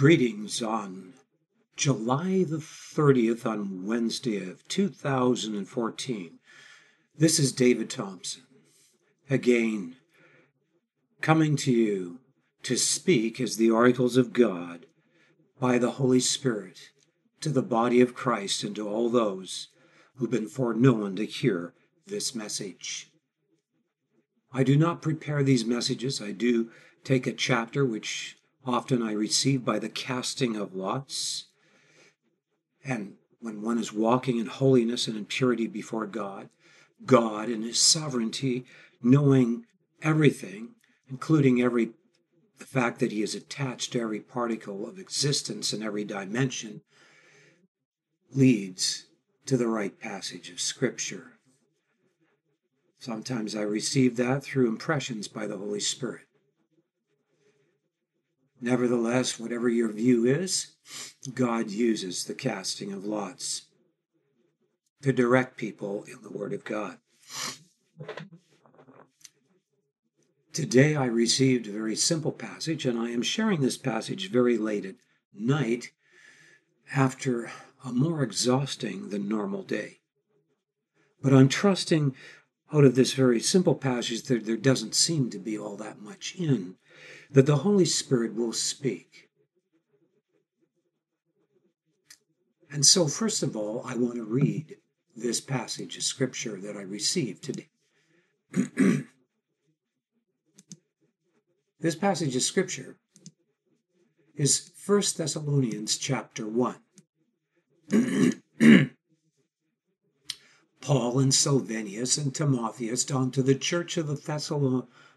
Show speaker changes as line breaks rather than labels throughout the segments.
Greetings on July the 30th on Wednesday of 2014. This is David Thompson. Again, coming to you to speak as the oracles of God by the Holy Spirit to the body of Christ and to all those who've been foreknown to hear this message. I do not prepare these messages. I do take a chapter which often I receive by the casting of lots. And when one is walking in holiness and in purity before God, God in his sovereignty, knowing everything, including every the fact that he is attached to every particle of existence in every dimension, leads to the right passage of Scripture. Sometimes I receive that through impressions by the Holy Spirit. Nevertheless, whatever your view is, God uses the casting of lots to direct people in the Word of God. Today I received a very simple passage, and I am sharing this passage very late at night after a more exhausting than normal day. But I'm trusting out of this very simple passage that there doesn't seem to be all that much in that the Holy Spirit will speak. And so, first of all, I want to read this passage of Scripture that I received today. this passage of Scripture is 1 Thessalonians chapter 1. Paul and Silvanus and Timotheus down to the church of the Thessalonians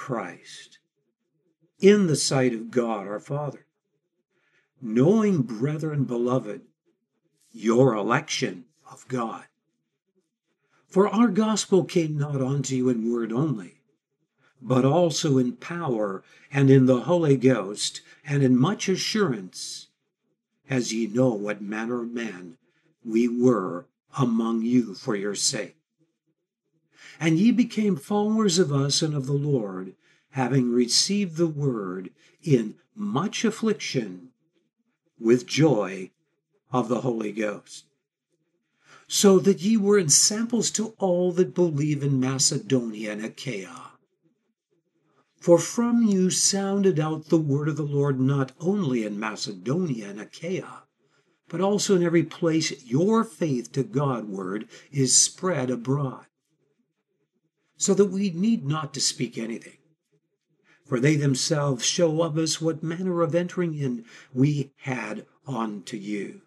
Christ in the sight of God our Father. Knowing, brethren beloved, your election of God. For our gospel came not unto you in word only, but also in power and in the Holy Ghost and in much assurance, as ye know what manner of man we were among you for your sake. And ye became followers of us and of the Lord, having received the word in much affliction with joy of the Holy Ghost. So that ye were ensamples to all that believe in Macedonia and Achaia. For from you sounded out the word of the Lord not only in Macedonia and Achaia, but also in every place your faith to Godward is spread abroad so that we need not to speak anything. For they themselves show of us what manner of entering in we had unto you.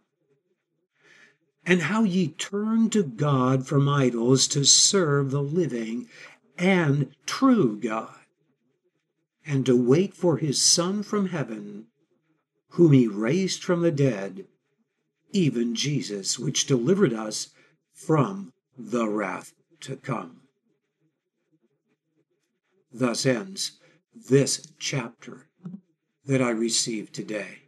And how ye turned to God from idols to serve the living and true God, and to wait for his Son from heaven, whom he raised from the dead, even Jesus, which delivered us from the wrath to come. Thus ends this chapter that I received today.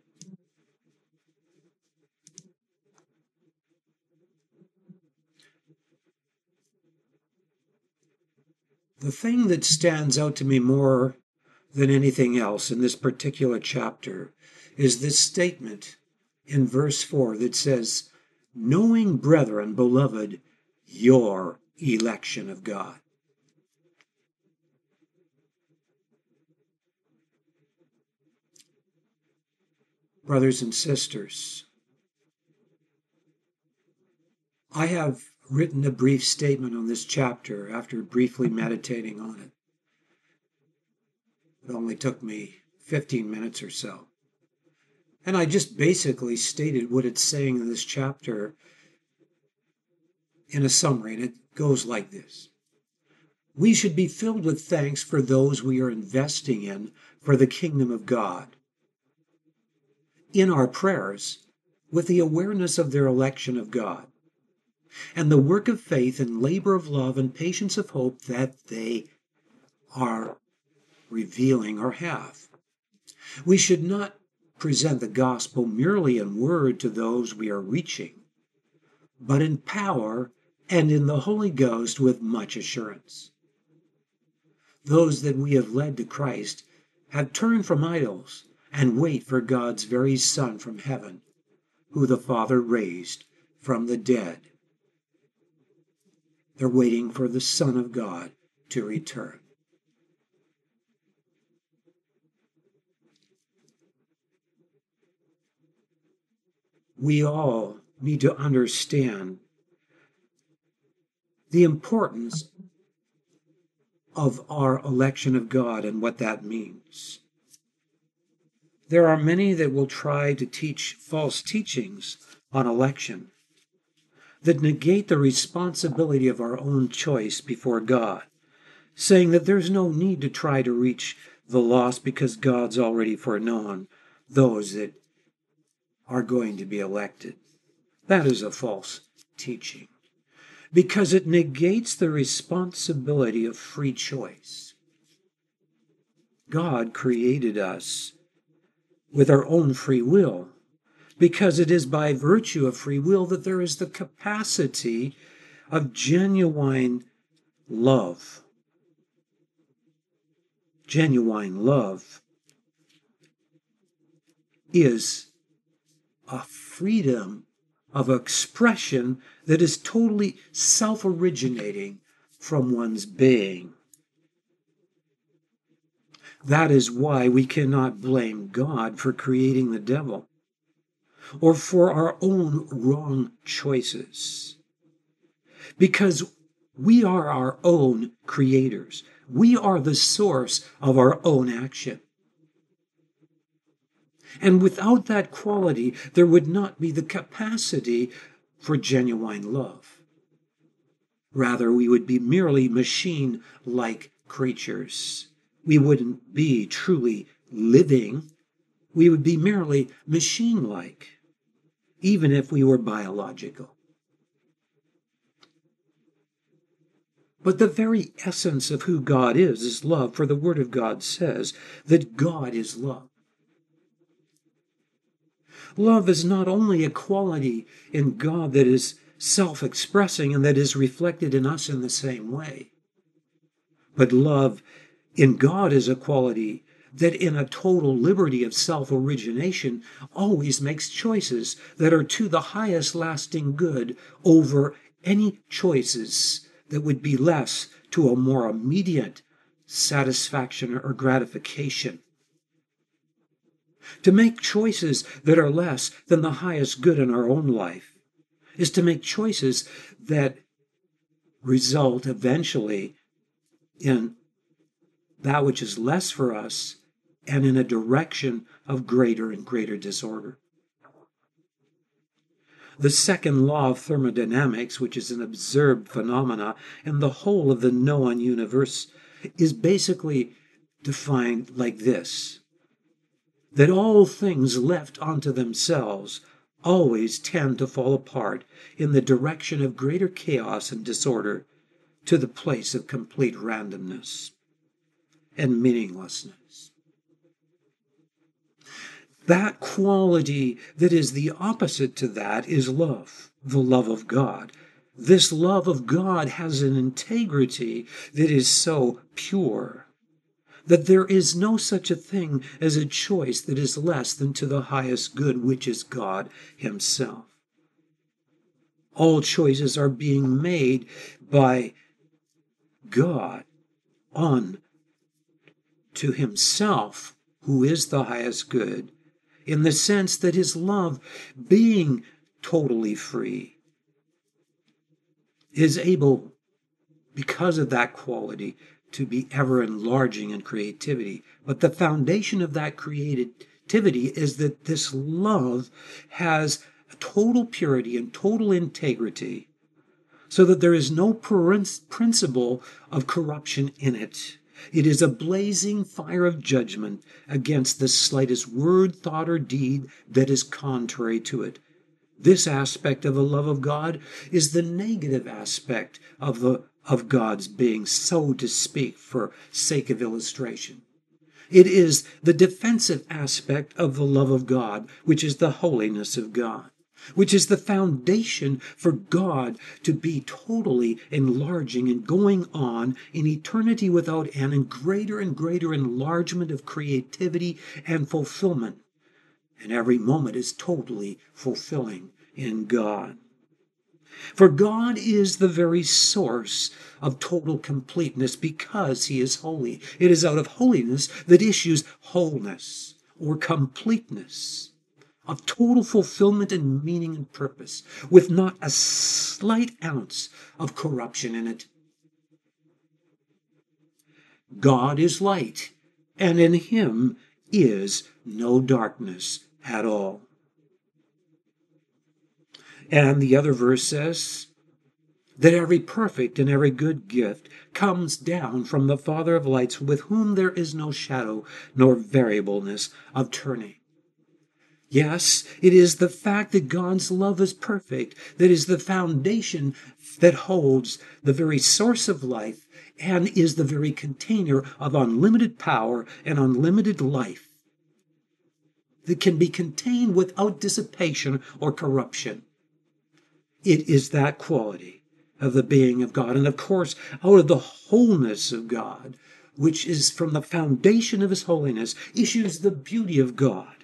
The thing that stands out to me more than anything else in this particular chapter is this statement in verse 4 that says, Knowing, brethren, beloved, your election of God. Brothers and sisters. I have written a brief statement on this chapter after briefly meditating on it. It only took me 15 minutes or so. And I just basically stated what it's saying in this chapter in a summary, and it goes like this We should be filled with thanks for those we are investing in for the kingdom of God in our prayers with the awareness of their election of God and the work of faith and labor of love and patience of hope that they are revealing or have. We should not present the gospel merely in word to those we are reaching, but in power and in the Holy Ghost with much assurance. Those that we have led to Christ have turned from idols and wait for God's very Son from heaven, who the Father raised from the dead. They're waiting for the Son of God to return. We all need to understand the importance of our election of God and what that means. There are many that will try to teach false teachings on election that negate the responsibility of our own choice before God, saying that there's no need to try to reach the lost because God's already foreknown those that are going to be elected. That is a false teaching because it negates the responsibility of free choice. God created us with our own free will because it is by virtue of free will that there is the capacity of genuine love. Genuine love is a freedom of expression that is totally self originating from one's being. That is why we cannot blame God for creating the devil or for our own wrong choices. Because we are our own creators. We are the source of our own action. And without that quality, there would not be the capacity for genuine love. Rather, we would be merely machine like creatures. We wouldn't be truly living. We would be merely machine like even if we were biological. But the very essence of who God is is love, for the Word of God says that God is love. Love is not only a quality in God that is self expressing and that is reflected in us in the same way, but love in God is a quality that in a total liberty of self origination always makes choices that are to the highest lasting good over any choices that would be less to a more immediate satisfaction or gratification. To make choices that are less than the highest good in our own life is to make choices that result eventually in that which is less for us and in a direction of greater and greater disorder. The second law of thermodynamics, which is an observed phenomena in the whole of the known universe, is basically defined like this that all things left unto themselves always tend to fall apart in the direction of greater chaos and disorder to the place of complete randomness and meaninglessness that quality that is the opposite to that is love, the love of God. This love of God has an integrity that is so pure that there is no such a thing as a choice that is less than to the highest good, which is God Himself. All choices are being made by God on to Himself, who is the highest good, in the sense that his love, being totally free, is able, because of that quality, to be ever enlarging in creativity. But the foundation of that creativity is that this love has total purity and total integrity, so that there is no principle of corruption in it. It is a blazing fire of judgment against the slightest word, thought, or deed that is contrary to it. This aspect of the love of God is the negative aspect of the of God's being, so to speak, for sake of illustration. It is the defensive aspect of the love of God, which is the holiness of God which is the foundation for God to be totally enlarging and going on in eternity without end and greater and greater enlargement of creativity and fulfillment. And every moment is totally fulfilling in God. For God is the very source of total completeness because He is holy. It is out of holiness that issues wholeness or completeness of total fulfillment and meaning and purpose, with not a slight ounce of corruption in it. God is light, and in him is no darkness at all. And the other verse says that every perfect and every good gift comes down from the Father of lights, with whom there is no shadow nor variableness of turning. Yes, it is the fact that God's love is perfect that is the foundation that holds the very source of life and is the very container of unlimited power and unlimited life that can be contained without dissipation or corruption. It is that quality of the being of God. And of course, out of the wholeness of God, which is from the foundation of his holiness, issues the beauty of God.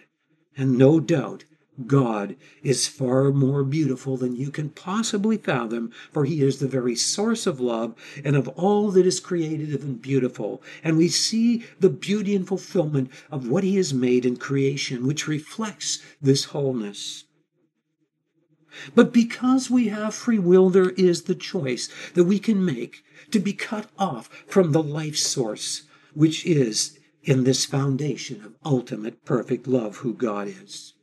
And no doubt, God is far more beautiful than you can possibly fathom, for He is the very source of love and of all that is creative and beautiful. And we see the beauty and fulfillment of what He has made in creation, which reflects this wholeness. But because we have free will, there is the choice that we can make to be cut off from the life source, which is in this foundation of ultimate perfect love, who God is.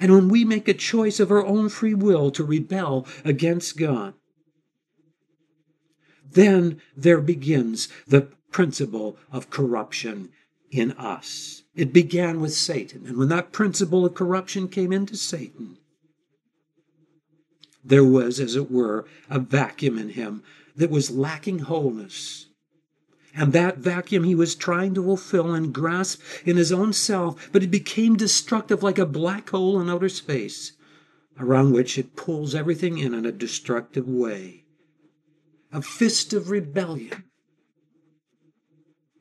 And when we make a choice of our own free will to rebel against God, then there begins the principle of corruption in us. It began with Satan. And when that principle of corruption came into Satan, there was, as it were, a vacuum in him that was lacking wholeness. And that vacuum he was trying to fulfill and grasp in his own self, but it became destructive like a black hole in outer space, around which it pulls everything in in a destructive way. A fist of rebellion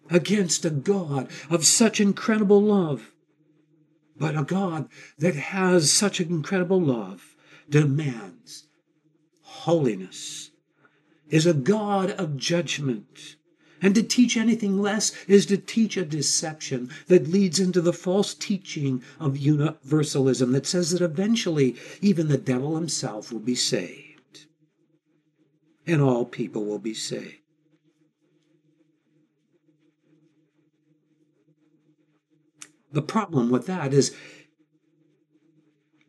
against a God of such incredible love. But a God that has such incredible love demands holiness, is a God of judgment and to teach anything less is to teach a deception that leads into the false teaching of universalism that says that eventually even the devil himself will be saved and all people will be saved. The problem with that is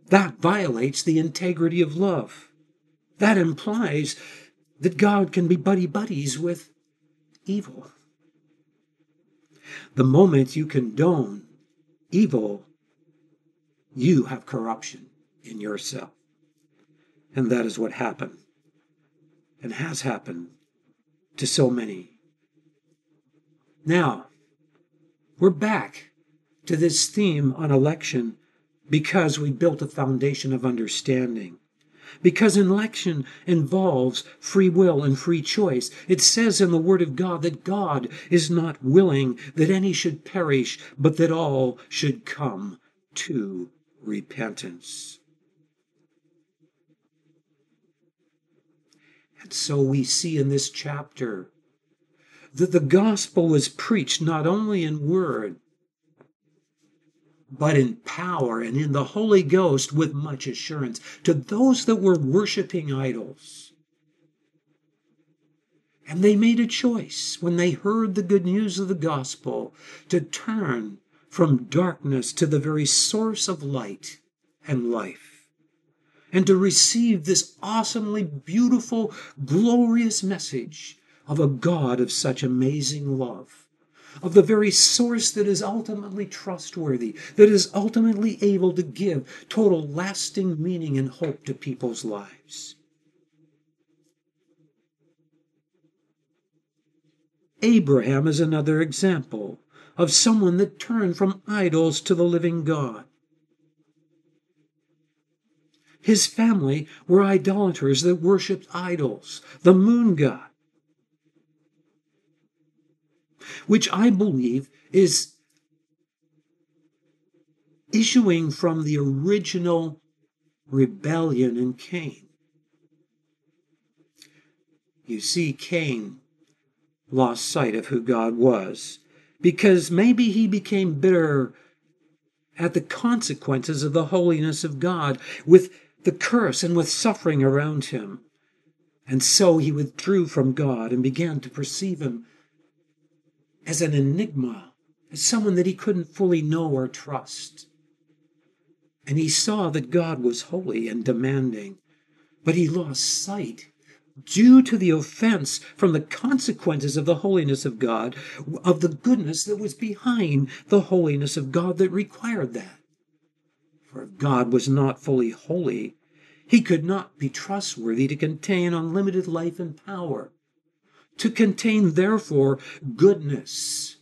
that violates the integrity of love. That implies that God can be buddy buddies with evil. The moment you condone evil, you have corruption in yourself. And that is what happened and has happened to so many. Now, we're back to this theme on election because we built a foundation of understanding because election involves free will and free choice. It says in the Word of God that God is not willing that any should perish, but that all should come to repentance. And so we see in this chapter that the gospel was preached not only in word, but in power and in the Holy Ghost with much assurance to those that were worshiping idols. And they made a choice when they heard the good news of the gospel to turn from darkness to the very source of light and life, and to receive this awesomely beautiful, glorious message of a God of such amazing love, of the very source that is ultimately trustworthy, that is ultimately able to give total lasting meaning and hope to people's lives. Abraham is another example of someone that turned from idols to the living God. His family were idolaters that worshipped idols, the moon god, which I believe is issuing from the original rebellion in Cain. You see, Cain lost sight of who God was because maybe he became bitter at the consequences of the holiness of God with the curse and with suffering around him. And so he withdrew from God and began to perceive him as an enigma, as someone that he couldn't fully know or trust. And he saw that God was holy and demanding, but he lost sight due to the offense from the consequences of the holiness of God, of the goodness that was behind the holiness of God that required that. For if God was not fully holy, he could not be trustworthy to contain unlimited life and power, to contain, therefore, goodness.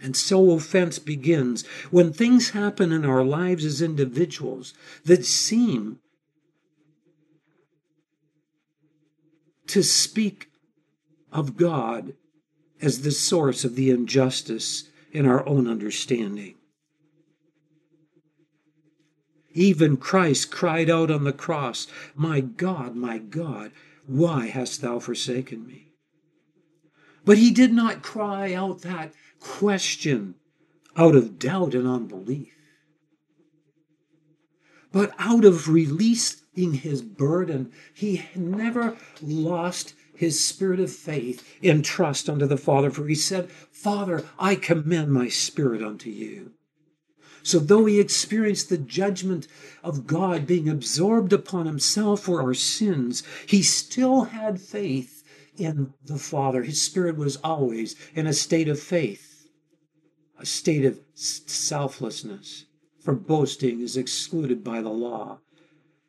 And so offense begins when things happen in our lives as individuals that seem to speak of God as the source of the injustice in our own understanding. Even Christ cried out on the cross, My God, my God, why hast thou forsaken me? But he did not cry out that question out of doubt and unbelief, but out of releasing his burden. He never lost his spirit of faith in trust unto the Father, for he said, Father, I commend my spirit unto you. So, though he experienced the judgment of God being absorbed upon himself for our sins, he still had faith in the Father. His spirit was always in a state of faith, a state of selflessness, for boasting is excluded by the law.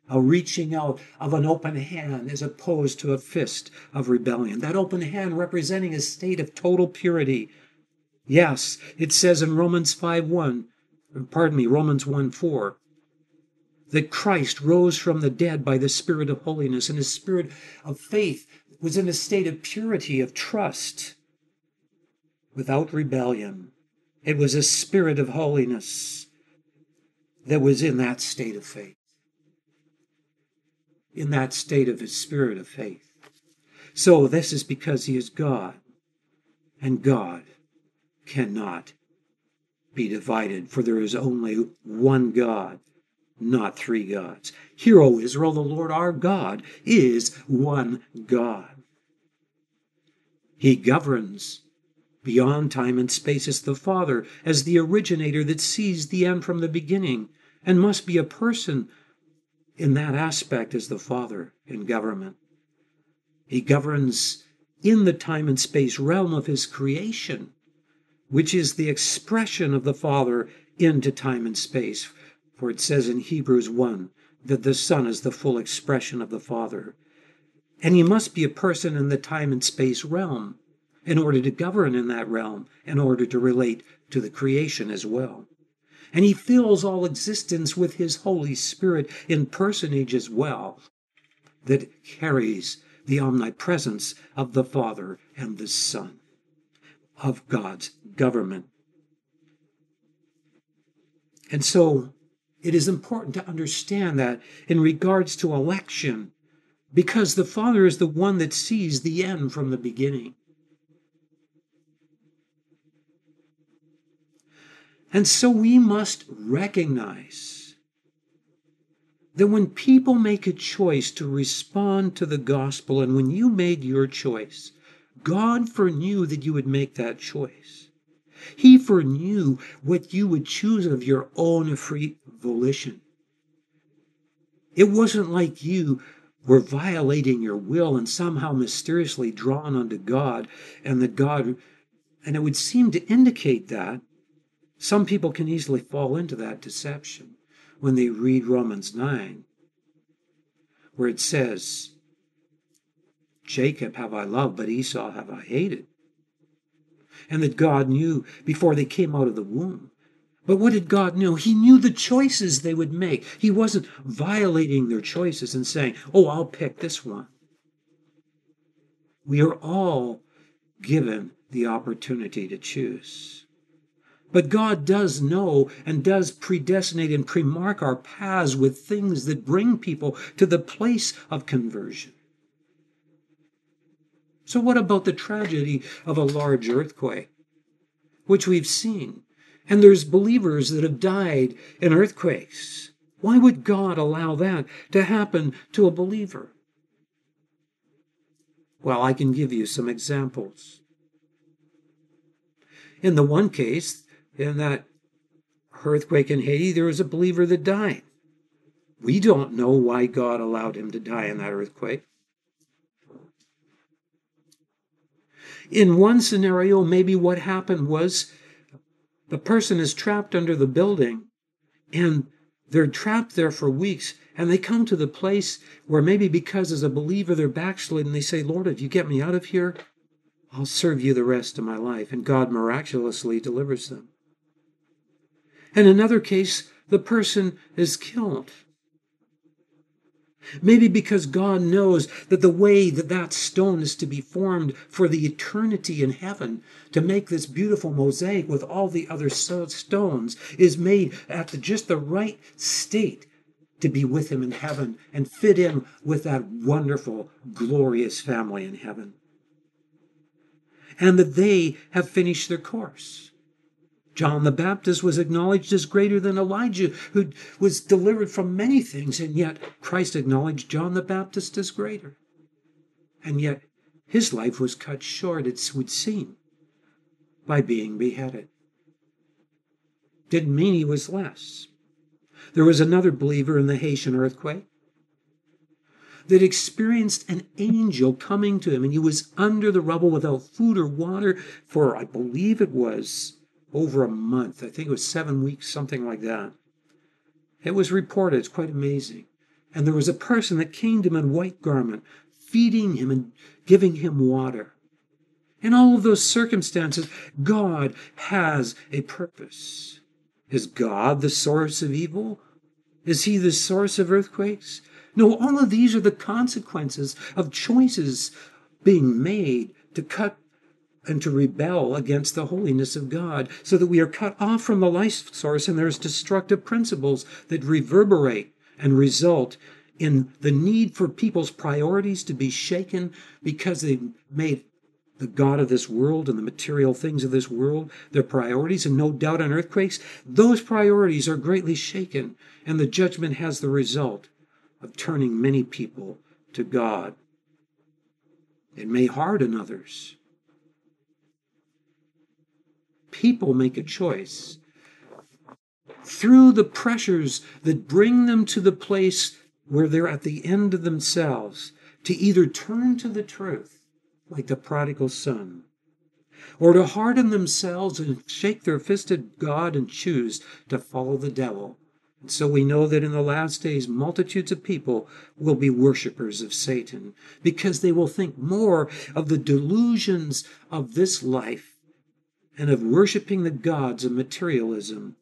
A reaching out of an open hand as opposed to a fist of rebellion. That open hand representing a state of total purity. Yes, it says in Romans 5 1, pardon me, Romans 1 4, that Christ rose from the dead by the Spirit of holiness, and his spirit of faith was in a state of purity, of trust, without rebellion. It was a spirit of holiness that was in that state of faith, in that state of his spirit of faith. So, this is because he is God, and God cannot be divided, for there is only one God, not three gods. Hear, O Israel, the Lord our God is one God. He governs beyond time and space as the Father, as the originator that sees the end from the beginning, and must be a person in that aspect as the Father in government. He governs in the time and space realm of his creation which is the expression of the Father into time and space. For it says in Hebrews 1 that the Son is the full expression of the Father. And he must be a person in the time and space realm in order to govern in that realm, in order to relate to the creation as well. And he fills all existence with his Holy Spirit in personage as well, that carries the omnipresence of the Father and the Son of God's government. And so it is important to understand that in regards to election, because the Father is the one that sees the end from the beginning. And so we must recognize that when people make a choice to respond to the gospel, and when you made your choice, God foreknew that you would make that choice. He foreknew what you would choose of your own free volition. It wasn't like you were violating your will and somehow mysteriously drawn unto God, and that God, and it would seem to indicate that some people can easily fall into that deception when they read Romans 9, where it says, Jacob have I loved, but Esau have I hated. And that God knew before they came out of the womb. But what did God know? He knew the choices they would make. He wasn't violating their choices and saying, Oh, I'll pick this one. We are all given the opportunity to choose. But God does know and does predestinate and premark our paths with things that bring people to the place of conversion. So, what about the tragedy of a large earthquake, which we've seen? And there's believers that have died in earthquakes. Why would God allow that to happen to a believer? Well, I can give you some examples. In the one case, in that earthquake in Haiti, there was a believer that died. We don't know why God allowed him to die in that earthquake. In one scenario, maybe what happened was the person is trapped under the building and they're trapped there for weeks and they come to the place where maybe because as a believer they're backslidden they say lord if you get me out of here i'll serve you the rest of my life. And god miraculously delivers them. In another case the person is killed Maybe because God knows that the way that that stone is to be formed for the eternity in heaven, to make this beautiful mosaic with all the other stones, is made at the, just the right state to be with Him in heaven and fit in with that wonderful, glorious family in heaven. And that they have finished their course. John the Baptist was acknowledged as greater than Elijah, who was delivered from many things, and yet Christ acknowledged John the Baptist as greater. And yet his life was cut short, it would seem, by being beheaded. Didn't mean he was less. There was another believer in the Haitian earthquake that experienced an angel coming to him, and he was under the rubble without food or water for, I believe it was over a month. I think it was seven weeks, something like that. It was reported. It's quite amazing. And there was a person that came to him in white garment, feeding him and giving him water. In all of those circumstances, God has a purpose. Is God the source of evil? Is he the source of earthquakes? No, all of these are the consequences of choices being made to cut and to rebel against the holiness of God, so that we are cut off from the life source and there's destructive principles that reverberate and result in the need for people's priorities to be shaken because they've made the God of this world and the material things of this world their priorities, and no doubt on earthquakes, those priorities are greatly shaken, and the judgment has the result of turning many people to God. It may harden others people make a choice through the pressures that bring them to the place where they're at the end of themselves to either turn to the truth, like the prodigal son, or to harden themselves and shake their fist at God and choose to follow the devil. And so we know that in the last days, multitudes of people will be worshippers of Satan because they will think more of the delusions of this life and of worshiping the gods of materialism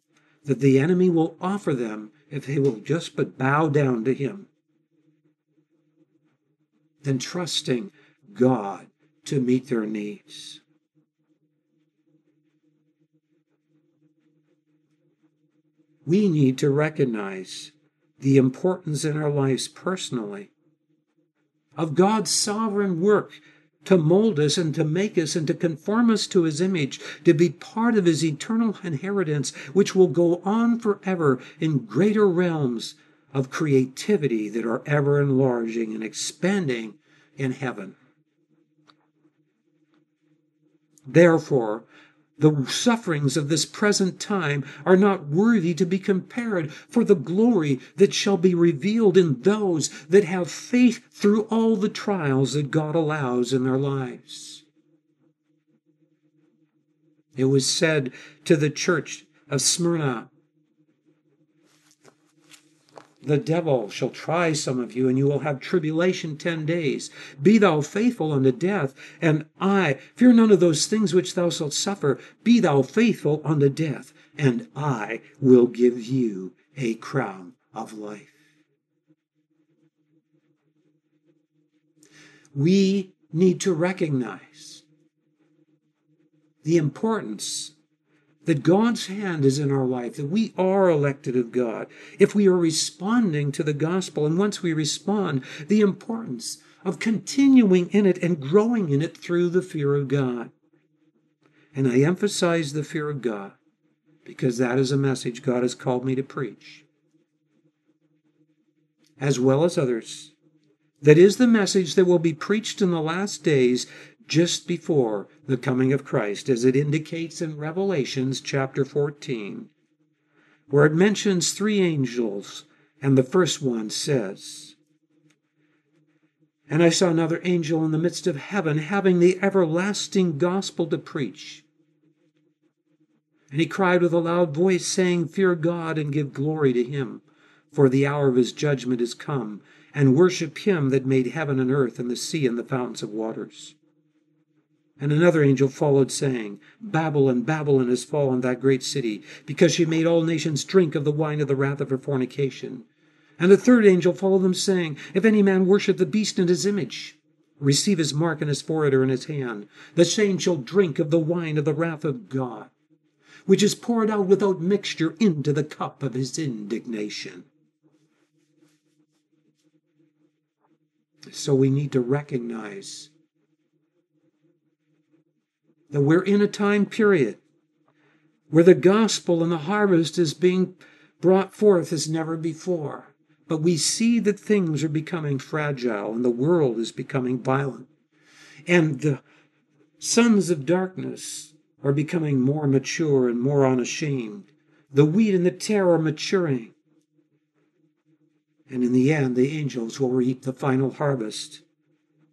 that the enemy will offer them if they will just but bow down to him, than trusting God to meet their needs. We need to recognize the importance in our lives personally of God's sovereign work to mold us and to make us and to conform us to his image, to be part of his eternal inheritance, which will go on forever in greater realms of creativity that are ever enlarging and expanding in heaven. Therefore, The sufferings of this present time are not worthy to be compared for the glory that shall be revealed in those that have faith through all the trials that God allows in their lives. It was said to the church of Smyrna, the devil shall try some of you, and you will have tribulation ten days. Be thou faithful unto death, and I, fear none of those things which thou shalt suffer. Be thou faithful unto death, and I will give you a crown of life. We need to recognize the importance that God's hand is in our life, that we are elected of God, if we are responding to the gospel, and once we respond, the importance of continuing in it and growing in it through the fear of God. And I emphasize the fear of God because that is a message God has called me to preach, as well as others. That is the message that will be preached in the last days just before the coming of Christ, as it indicates in Revelations chapter 14, where it mentions three angels, and the first one says, And I saw another angel in the midst of heaven, having the everlasting gospel to preach. And he cried with a loud voice, saying, Fear God and give glory to him, for the hour of his judgment is come, and worship him that made heaven and earth and the sea and the fountains of waters. And another angel followed, saying, Babylon, Babylon is fallen, that great city, because she made all nations drink of the wine of the wrath of her fornication. And the third angel followed them, saying, If any man worship the beast in his image, receive his mark in his forehead or in his hand, the same shall drink of the wine of the wrath of God, which is poured out without mixture into the cup of his indignation. So we need to recognize that we're in a time period where the gospel and the harvest is being brought forth as never before. But we see that things are becoming fragile and the world is becoming violent. And the sons of darkness are becoming more mature and more unashamed. The wheat and the tare are maturing. And in the end, the angels will reap the final harvest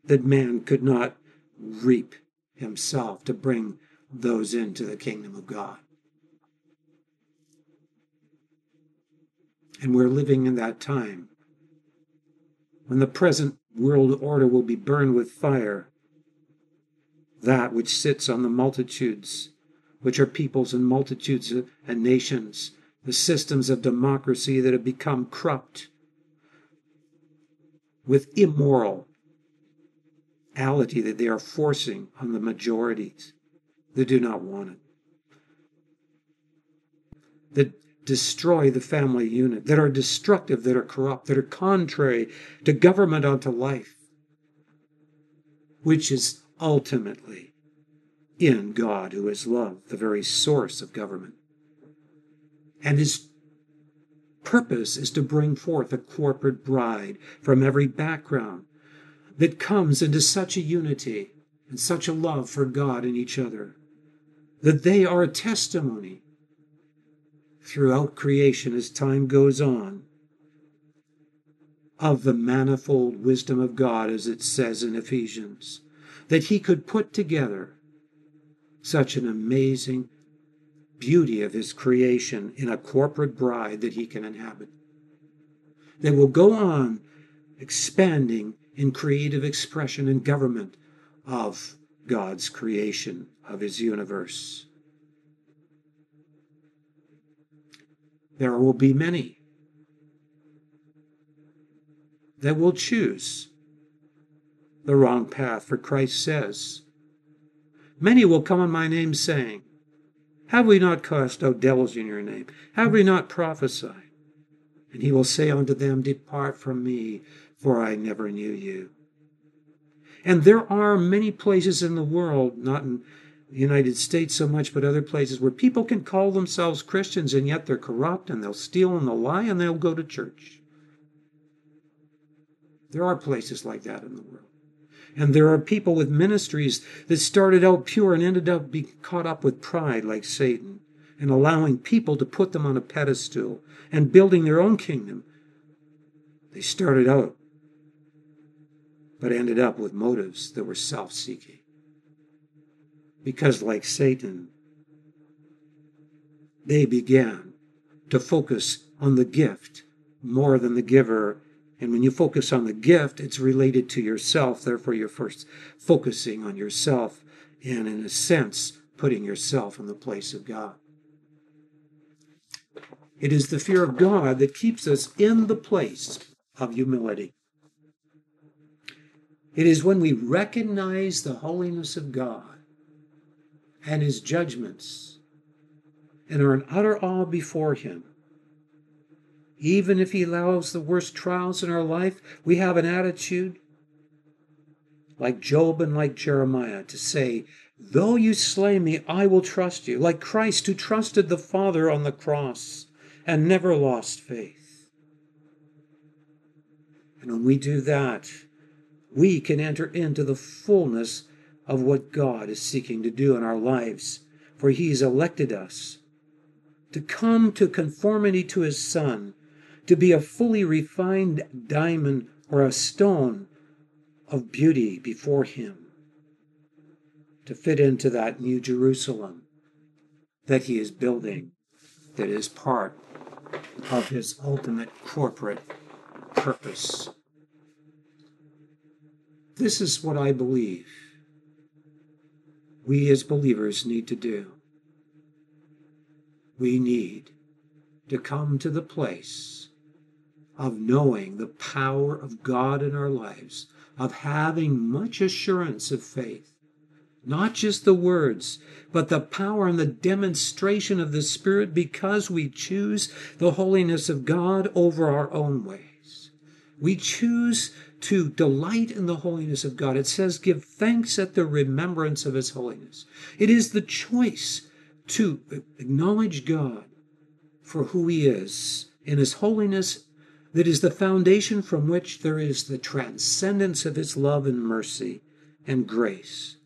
that man could not reap himself to bring those into the kingdom of God. And we're living in that time when the present world order will be burned with fire. That which sits on the multitudes, which are peoples and multitudes and nations, the systems of democracy that have become corrupt with immoral that they are forcing on the majorities that do not want it. That destroy the family unit, that are destructive, that are corrupt, that are contrary to government unto life, which is ultimately in God who is love, the very source of government. And his purpose is to bring forth a corporate bride from every background, that comes into such a unity and such a love for God and each other that they are a testimony throughout creation as time goes on of the manifold wisdom of God, as it says in Ephesians, that He could put together such an amazing beauty of His creation in a corporate bride that He can inhabit. They will go on expanding in creative expression and government of God's creation of his universe. There will be many that will choose the wrong path, for Christ says, Many will come in my name, saying, Have we not cast out devils in your name? Have we not prophesied? And he will say unto them, Depart from me, for I never knew you. And there are many places in the world, not in the United States so much, but other places where people can call themselves Christians and yet they're corrupt and they'll steal and they'll lie and they'll go to church. There are places like that in the world. And there are people with ministries that started out pure and ended up being caught up with pride like Satan and allowing people to put them on a pedestal and building their own kingdom. They started out, but ended up with motives that were self seeking. Because, like Satan, they began to focus on the gift more than the giver. And when you focus on the gift, it's related to yourself. Therefore, you're first focusing on yourself and, in a sense, putting yourself in the place of God. It is the fear of God that keeps us in the place of humility. It is when we recognize the holiness of God and his judgments and are in utter awe before him. Even if he allows the worst trials in our life, we have an attitude like Job and like Jeremiah to say, Though you slay me, I will trust you, like Christ who trusted the Father on the cross and never lost faith. And when we do that, we can enter into the fullness of what God is seeking to do in our lives, for He has elected us to come to conformity to His Son, to be a fully refined diamond or a stone of beauty before Him, to fit into that new Jerusalem that He is building, that is part of His ultimate corporate purpose. This is what I believe we as believers need to do. We need to come to the place of knowing the power of God in our lives, of having much assurance of faith. Not just the words, but the power and the demonstration of the Spirit because we choose the holiness of God over our own ways. We choose to delight in the holiness of God. It says, give thanks at the remembrance of his holiness. It is the choice to acknowledge God for who he is in his holiness that is the foundation from which there is the transcendence of his love and mercy and grace.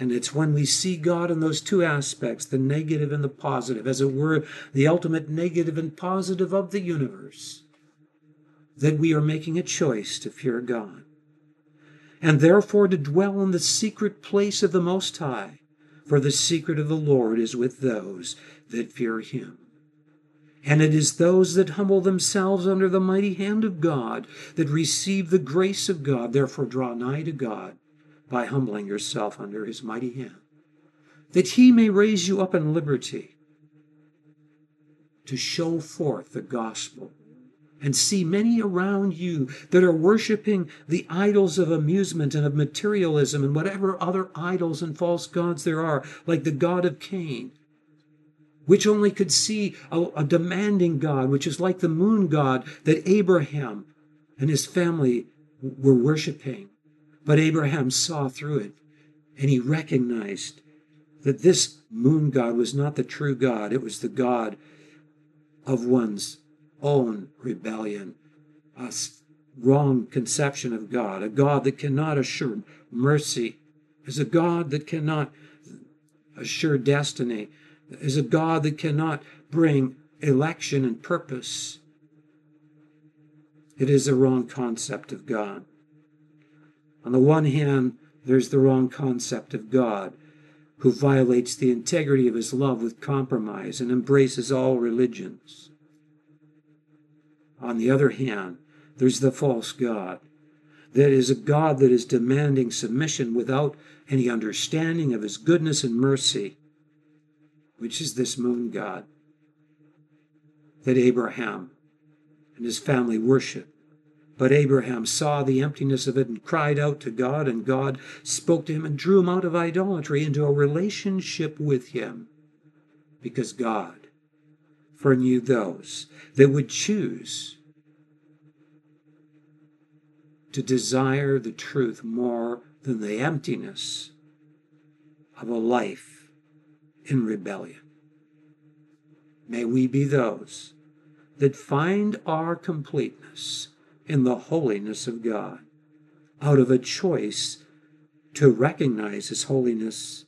And it's when we see God in those two aspects, the negative and the positive, as it were, the ultimate negative and positive of the universe, that we are making a choice to fear God, and therefore to dwell in the secret place of the Most High, for the secret of the Lord is with those that fear Him. And it is those that humble themselves under the mighty hand of God that receive the grace of God. Therefore, draw nigh to God by humbling yourself under His mighty hand, that He may raise you up in liberty to show forth the gospel and see many around you that are worshiping the idols of amusement and of materialism and whatever other idols and false gods there are, like the God of Cain, which only could see a, a demanding God, which is like the moon God that Abraham and his family were worshiping. But Abraham saw through it and he recognized that this moon God was not the true God, it was the God of one's own rebellion, a wrong conception of God, a God that cannot assure mercy, is a God that cannot assure destiny, is a God that cannot bring election and purpose. It is a wrong concept of God. On the one hand, there's the wrong concept of God, who violates the integrity of his love with compromise and embraces all religions. On the other hand, there's the false God. That is a God that is demanding submission without any understanding of his goodness and mercy, which is this moon God that Abraham and his family worship. But Abraham saw the emptiness of it and cried out to God, and God spoke to him and drew him out of idolatry into a relationship with him. Because God foreknew those that would choose to desire the truth more than the emptiness of a life in rebellion. May we be those that find our completeness in the holiness of God out of a choice to recognize His holiness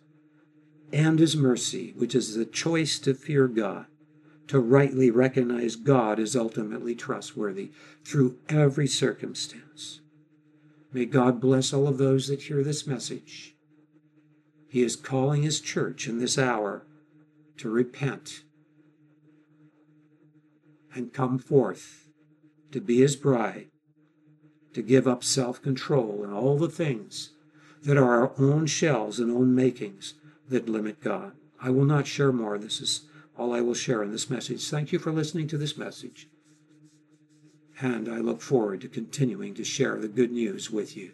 and His mercy, which is the choice to fear God, to rightly recognize God is ultimately trustworthy through every circumstance. May God bless all of those that hear this message. He is calling His church in this hour to repent and come forth to be His bride, to give up self control and all the things that are our own shells and own makings that limit God. I will not share more. This is all I will share in this message. Thank you for listening to this message. And I look forward to continuing to share the good news with you.